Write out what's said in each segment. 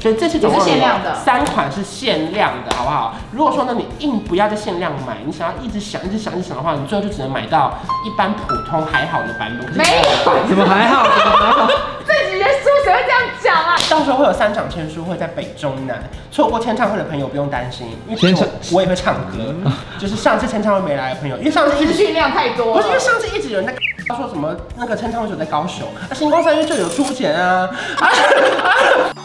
所以这次总共限量的三款是限量的，好不好？如果说呢，你硬不要在限量买，你想要一直想、一直想、一直想的话，你最后就只能买到一般普通还好的版本。没有，怎么还好？怎么还好？这几年书谁会这样讲啊？到时候会有三场签书会在北中南，错过签唱会的朋友不用担心，因为我我也会唱歌。就是上次签唱会没来的朋友，因为上次资讯量太多，不是因为上次一直有人在他 说什么那个签唱会所在高雄，那星光三月就有出钱啊。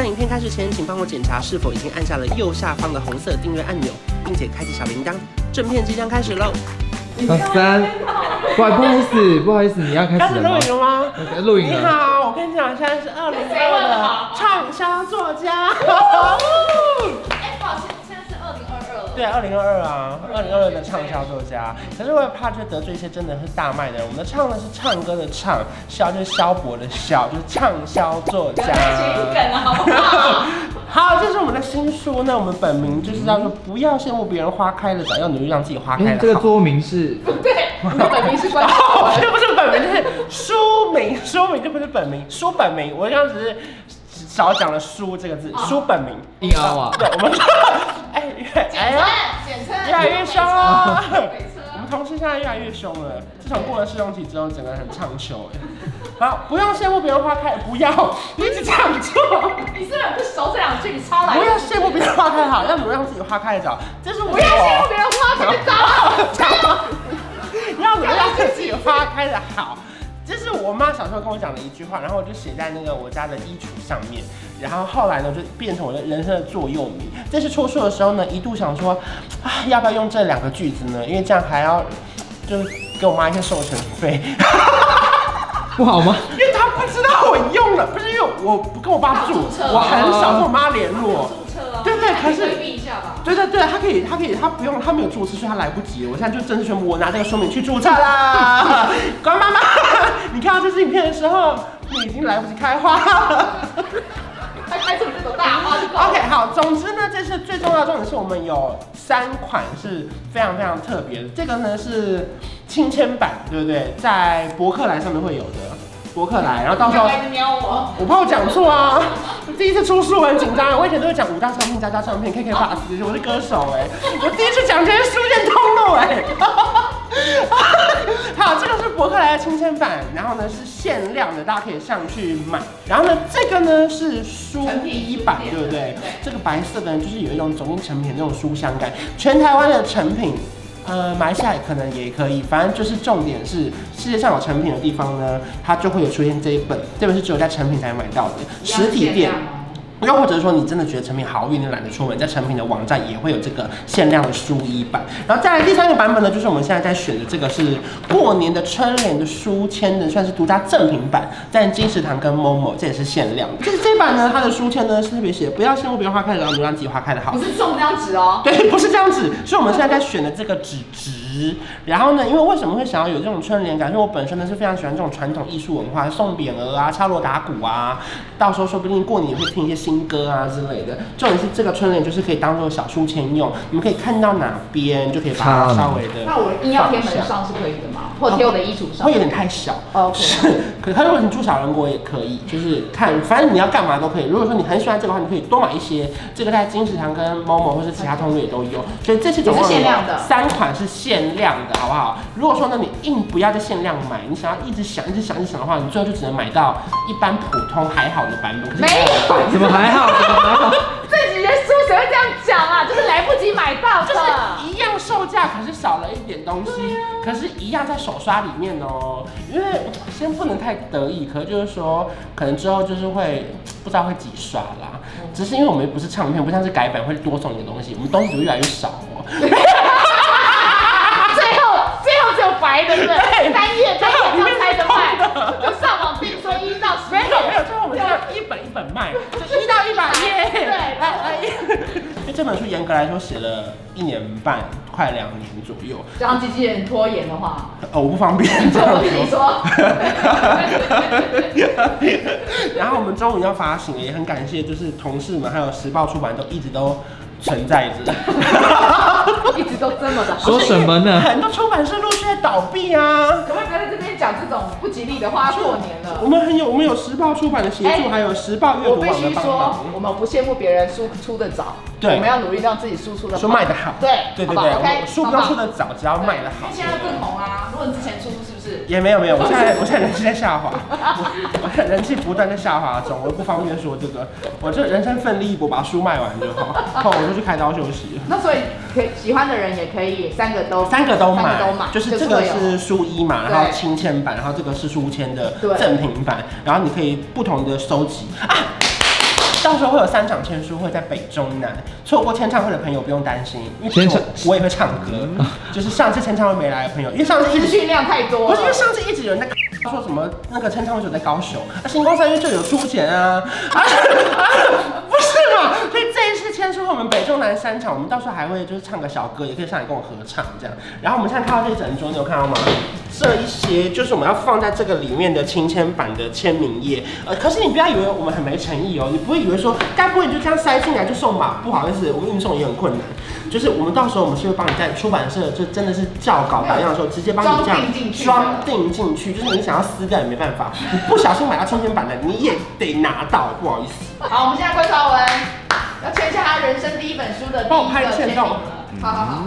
在影片开始前，请帮我检查是否已经按下了右下方的红色订阅按钮，并且开启小铃铛。正片即将开始喽！三，不好意思，不好意思，你要开始？录影了吗？录影。你好，我跟你讲，现在是二零二的畅销作家。对，二零二二啊，二零二二的畅销作家。可是我也怕就得罪一些真的是大卖的人。我们的畅呢是唱歌的唱，销就是萧伯的销，就是畅销作家。好不好？好，这是我们的新书。那我们本名就是叫做不要羡慕别人花开了早，要努力让自己花开的好。这个作名是？不对，我的本名是关。这不是本名，是书名。书名这不是本名，书本名。我刚刚只是少讲了“书”这个字，书本名。硬凹啊！对，我们。哎，哎呀，越来越凶了。我们同事现在越来越凶了。自从过了试用期之后，整个人很畅秋。好，不用羡慕别人花开，不要你一直这样做。你是很不熟这两句，你抄来。不要羡慕别人花开好，要努力让自己花开的早。这是我。不要羡慕别人花开的早。要努力让自己花开的好。这是我妈小时候跟我讲的一句话，然后我就写在那个我家的衣橱上面，然后后来呢就变成我的人生的座右铭。这次出书的时候呢，一度想说，啊，要不要用这两个句子呢？因为这样还要就是给我妈一些授权费，不好吗？因为她不知道我用了，不是因为我不跟我爸住，我很少跟我妈联络。对对，可是对对对，他可以，他可以，他不用，他没有注册，所以他来不及了。我现在就正式宣布，我拿这个说明去注册啦。关妈妈，你看到这支影片的时候，你已经来不及开花了。开开出这种大花就够了。OK，好，总之呢，这次最重要的重点是我们有三款是非常非常特别的。这个呢是亲签版，对不对？在博客来上面会有的。博客来，然后到时候我，我怕我讲错啊！第一次出书我很紧张，我以前都会讲五大唱片、加加唱片、KK Bus，我是歌手哎，我第一次讲这些书店通路哎。好，这个是博客来的亲签版，然后呢是限量的，大家可以上去买。然后呢，这个呢是书衣版，对不对？这个白色的呢就是有一种走进成品的那种书香感，全台湾的成品。呃，买下来可能也可以，反正就是重点是世界上有成品的地方呢，它就会有出现这一本，这本是只有在成品才买到的实体店。又或者说你真的觉得成品好运，你懒得出门，在成品的网站也会有这个限量的书衣版。然后再来第三个版本呢，就是我们现在在选的这个是过年的春联的书签的，算是独家赠品版，在金石堂跟 Momo 这也是限量的。就是这版呢，它的书签呢是特别写，不要羡慕别人花开的，然后让自己花开的好。不是送这张纸哦，对，不是这样子，是我们现在在选的这个纸质。然后呢，因为为什么会想要有这种春联感？因为我本身呢是非常喜欢这种传统艺术文化，送匾额啊、敲锣打鼓啊，到时候说不定过年也会听一些新歌啊之类的。重点是这个春联就是可以当做小书签用，你们可以看到哪边就可以把它稍微的。那我硬要贴门上是可以的吗？或贴我的衣橱上？会有点太小。OK。是，可是如果你住小人国也可以，就是看，反正你要干嘛都可以。如果说你很喜欢这个的话，你可以多买一些。这个在金石堂跟 Momo 或是其他通路也都有。所以这次总共有三款是限量的，好不好？如果说呢，你硬不要再限量买，你想要一直想、一直想、一直想的话，你最后就只能买到一般普通还好的版本。没有，怎么还好？怎么还好？这几年书谁会这样讲啊？就是来不及买到，就是一样售价，可是少了一点东西，可是一样在手刷里面哦。因为先不能太得意，可是就是说，可能之后就是会不知道会几刷啦。只是因为我们不是唱片，不像是改版会多送一个东西，我们东西会越来越少哦。白的对，三页三页里面才的卖，就上网订说一到十页，没有没有，最后我们要一本一本卖，就一到一百页。对，来来，因为这本书严格来说写了一年半，快两年左右。让机器人拖延的话，哦，我不方便 这样说。你说。然后我们终于要发行了，也很感谢，就是同事们还有时报出版都一直都。存在着。一直都这么的好。说什么呢？很多出版社陆续在倒闭啊。可不可以不要在这边讲这种不吉利的话？过年了，我们很有，我们有时报出版的协助，欸、还有时报阅读网的帮忙。我必须说，我们不羡慕别人书出的早，对，我们要努力让自己输出的说卖的好。对，对对对，书不要出的早，只要卖的好。现在更红啊！如果你之前出是？也没有没有，我现在我现在人气在下滑，我我人气不断在下滑中，我不方便说这个。我这人生奋力一搏，把书卖完就好，后我就去开刀休息。那所以可以喜欢的人也可以三个都三个都买，都买，就是这个是书衣嘛，然后亲签版，然后这个是书签的正品版，然后你可以不同的收集啊。到时候会有三场签书会在北中南，错过签唱会的朋友不用担心，因为我我也会唱歌，就是上次签唱会没来的朋友，因为上次资讯量太多，不是因为上次一直有人在说什么那个签唱会就在高雄，啊星光三月就有出钱啊，啊，啊不是这一次签书会我们北中南三场，我们到时候还会就是唱个小歌，也可以上来跟我合唱这样。然后我们现在看到这一整桌，你有看到吗？这一些就是我们要放在这个里面的亲签版的签名页，呃，可是你不要以为我们很没诚意哦，你不会以为说，该不会你就这样塞进来就送吧？不好意思，我们运送也很困难。就是我们到时候我们是会帮你在出版社，就真的是校稿打样的时候，直接帮你这样装订进去，就是你想要撕掉也没办法，你不小心买到亲签版的，你也得拿到，不好意思。好，我们现在关韶文要签下他人生第一本书的第一个签名了。帮我拍签到。好好好，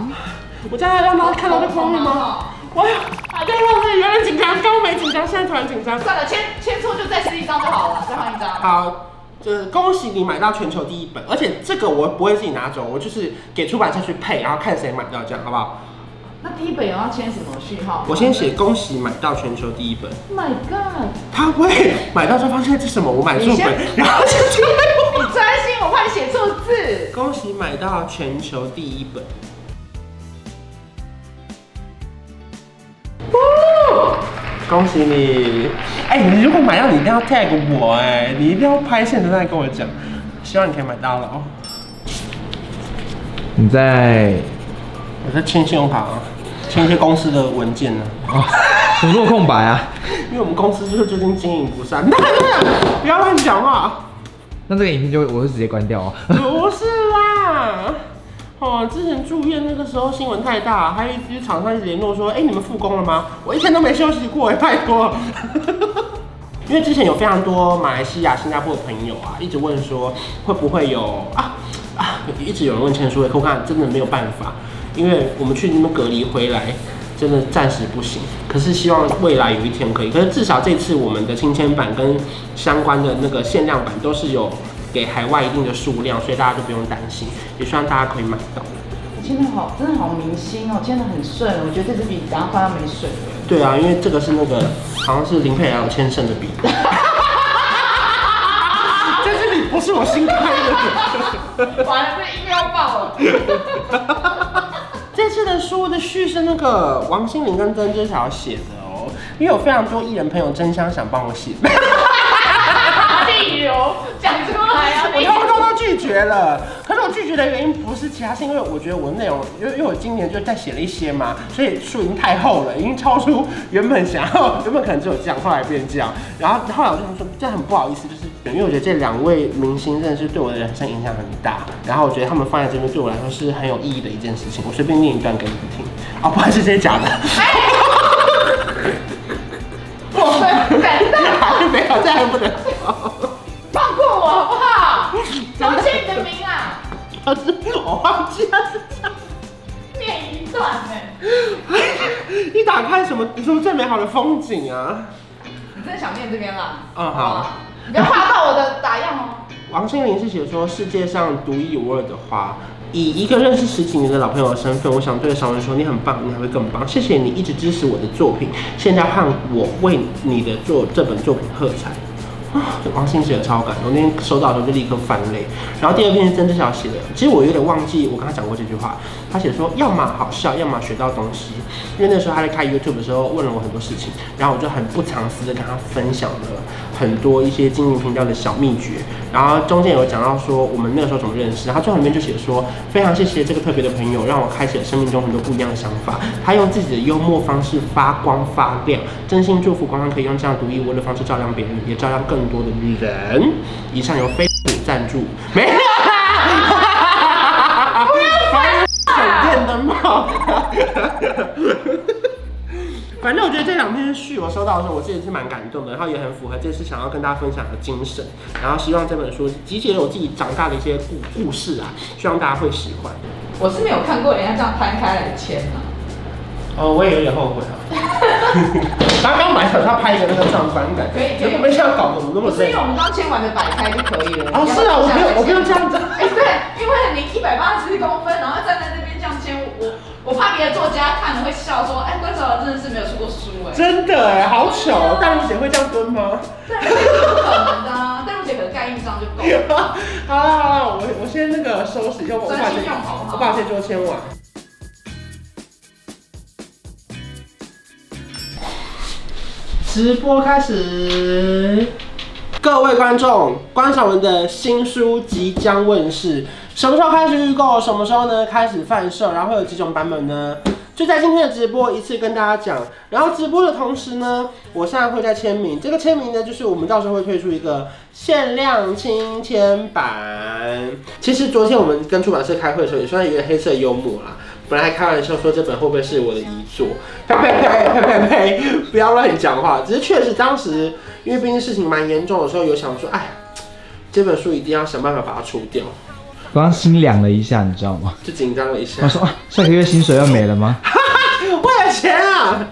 我这样让他看到这封面吗？哇呀！啊，对对，原来紧张，刚刚没紧张，现在突然紧张。算了，签签错就再撕一张就好了，再换一张。好，就是恭喜你买到全球第一本，而且这个我不会自己拿走，我就是给出版社去配，然后看谁买到，这样好不好？那第一本有要签什么序号？我先写恭喜买到全球第一本。My God！他会买到之后发现这是什么？我买错本，然后就 你专心，我。恭喜买到全球第一本。恭喜你！哎、欸，你如果买到，你一定要 tag 我哎、欸，你一定要拍现实再跟我讲。希望你可以买到了哦。你在？我在签信用卡啊，签一些公司的文件呢。啊？怎么那么空白啊？因为我们公司就是最近经营不善。不要乱讲话。那这个影片就我会直接关掉哦。不是啦。哦，之前住院那个时候新闻太大，还有一些厂商一直联络说，哎、你们复工了吗？我一天都没休息过，拜托。因为之前有非常多马来西亚、新加坡的朋友啊，一直问说会不会有啊啊，一直有人问签书会，我看真的没有办法，因为我们去那边隔离回来，真的暂时不行。可是希望未来有一天可以，可是至少这次我们的亲签版跟相关的那个限量版都是有。给海外一定的数量，所以大家就不用担心，也希望大家可以买到。签的好，真的好明星哦，签的很顺，我觉得这支笔等下快要没水了。对啊，因为这个是那个好像是林佩瑶签剩的笔。这支笔不是我新开的。完了，这音要爆了。这次的书的序是那个王心凌跟曾之乔写的哦，因为有非常多艺人朋友争相想帮我写。理由拒绝了。可是我拒绝的原因不是其他，是因为我觉得我的内容，因为因为我今年就再写了一些嘛，所以书已经太厚了，已经超出原本想要，原本可能只有这样，后来变这样。然后后来我就想说，这很不好意思，就是因为我觉得这两位明星真的是对我的人生影响很大。然后我觉得他们放在这边对我来说是很有意义的一件事情。我随便念一段给你们听。啊，不好意思，这些假的。我们真的还没有，这还不能。我忘记了是这样。念一段哎。一打开什么？什么最美好的风景啊？你真的想念这边啦？嗯好。你不要画到我的打样哦。王心凌是写说世界上独一无二的花。以一个认识十几年的老朋友的身份，我想对小文说，你很棒，你还会更棒。谢谢你一直支持我的作品，现在换我为你的作这本作品喝彩。王心写的超感，我那天收到的时候就立刻翻泪。然后第二篇是曾之乔写的，其实我有点忘记我跟他讲过这句话。他写说，要么好笑，要么学到东西。因为那时候他在开 YouTube 的时候问了我很多事情，然后我就很不藏私的跟他分享了很多一些经营频道的小秘诀。然后中间有讲到说我们那个时候怎么认识，他最后里面就写说，非常谢谢这个特别的朋友，让我开启了生命中很多不一样的想法。他用自己的幽默方式发光发亮，真心祝福光光可以用这样独一无二的方式照亮别人，也照亮更多的人。以上由飞赞助，没有啦。反正我觉得这两篇序我收到的时候，我自己是蛮感动的，然后也很符合这次想要跟大家分享的精神。然后希望这本书集结了我自己长大的一些故故事啊，希望大家会喜欢。我是没有看过人家这样摊开来签啊。哦，我也有点后悔啊。刚刚本来想要拍一个那个壮观感，可以可以，没想到搞得我们那么累。因为我们刚签完的摆拍就可以了。哦，是啊，我不用，我不用这样子。哎，对，因为你一百八十公分，然后站在那边这样签，我。我怕别的作家看了会笑说，哎，关韶文真的是没有出过书哎。真的哎，好巧，大陆姐会这样蹲吗？不可能的啊，淡如姐可能盖印章就够了。好了好了，我我先那个收拾一下，我把这我把这桌签完。直播开始，各位观众，关韶文的新书即将问世。什么时候开始预购？什么时候呢？开始贩售，然后会有几种版本呢？就在今天的直播一次跟大家讲。然后直播的同时呢，我现在会在签名。这个签名呢，就是我们到时候会推出一个限量亲签版。其实昨天我们跟出版社开会的时候，也算一个黑色幽默啦。本来还开玩笑说这本会不会是我的遗作？呸呸呸呸呸呸！不要乱讲话。只是确实当时因为毕竟事情蛮严重的时候，有想说，哎，这本书一定要想办法把它出掉。我刚心凉了一下，你知道吗？就紧张了一下。我说啊，下个月薪水要没了吗？为了钱啊！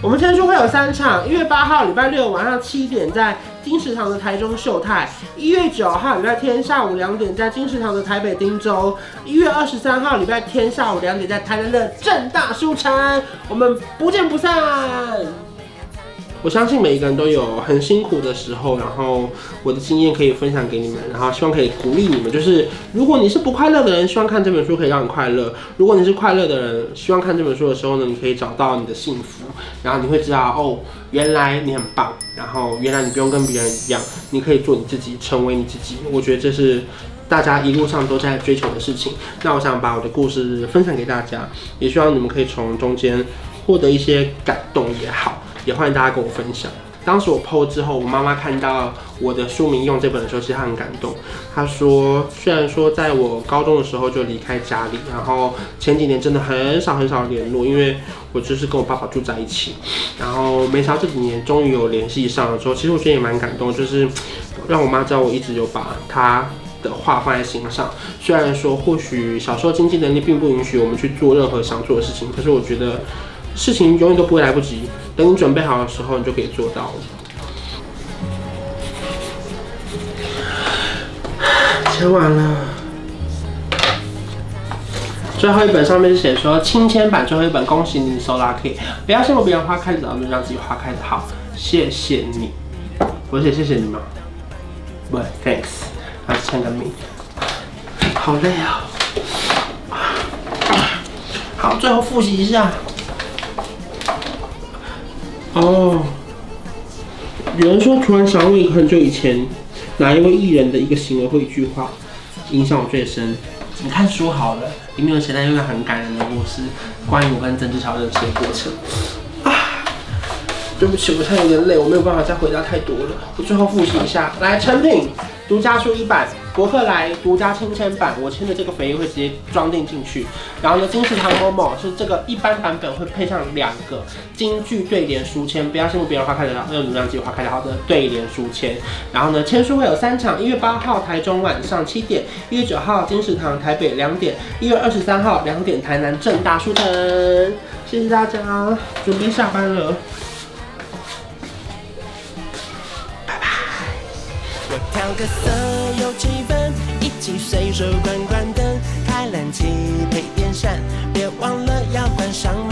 我们签书会有三场，一月八号礼拜六晚上七点在金石堂的台中秀泰，一月九号礼拜天下午两点在金石堂的台北汀州，一月二十三号礼拜天下午两点在台南的正大书城，我们不见不散。我相信每一个人都有很辛苦的时候，然后我的经验可以分享给你们，然后希望可以鼓励你们。就是如果你是不快乐的人，希望看这本书可以让你快乐；如果你是快乐的人，希望看这本书的时候呢，你可以找到你的幸福，然后你会知道哦，原来你很棒，然后原来你不用跟别人一样，你可以做你自己，成为你自己。我觉得这是大家一路上都在追求的事情。那我想把我的故事分享给大家，也希望你们可以从中间获得一些感动也好。也欢迎大家跟我分享。当时我 PO 之后，我妈妈看到我的书名用这本的时候，其实她很感动。她说，虽然说在我高中的时候就离开家里，然后前几年真的很少很少联络，因为我就是跟我爸爸住在一起。然后没想到这几年终于有联系上了之后，其实我觉得也蛮感动，就是让我妈知道我一直有把她的话放在心上。虽然说或许小时候经济能力并不允许我们去做任何想做的事情，可是我觉得。事情永远都不会来不及，等你准备好的时候，你就可以做到了。签完了，最后一本上面是写说亲签版最后一本，恭喜你，so lucky！不要羡慕别人花开的早，就让自己花开的好。谢谢你，我写谢谢你吗？不，thanks，来签个名。好累啊！好，最后复习一下。哦，有人说突然想问一个很久以前哪一位艺人的一个行为或一句话影响我最深？你看书好了，里面有写在一个很感人的故事，关于我跟曾志乔认识的过程。啊，对不起，我现在有点累，我没有办法再回答太多了。我最后复习一下，来，成品独家书一版。博客来独家亲签版，我签的这个肥会直接装订进去。然后呢，金石堂 Momo 是这个一般版本会配上两个京剧对联书签，不要羡慕别人花开的好，要努量自己花开的好的对联书签。然后呢，签书会有三场，一月八号台中晚上七点，一月九号金石堂台北两点，一月二十三号两点台南正大书城。谢谢大家，准备下班了，我调个色有气氛，一起随手关关灯，开冷气配电扇，别忘了要关上门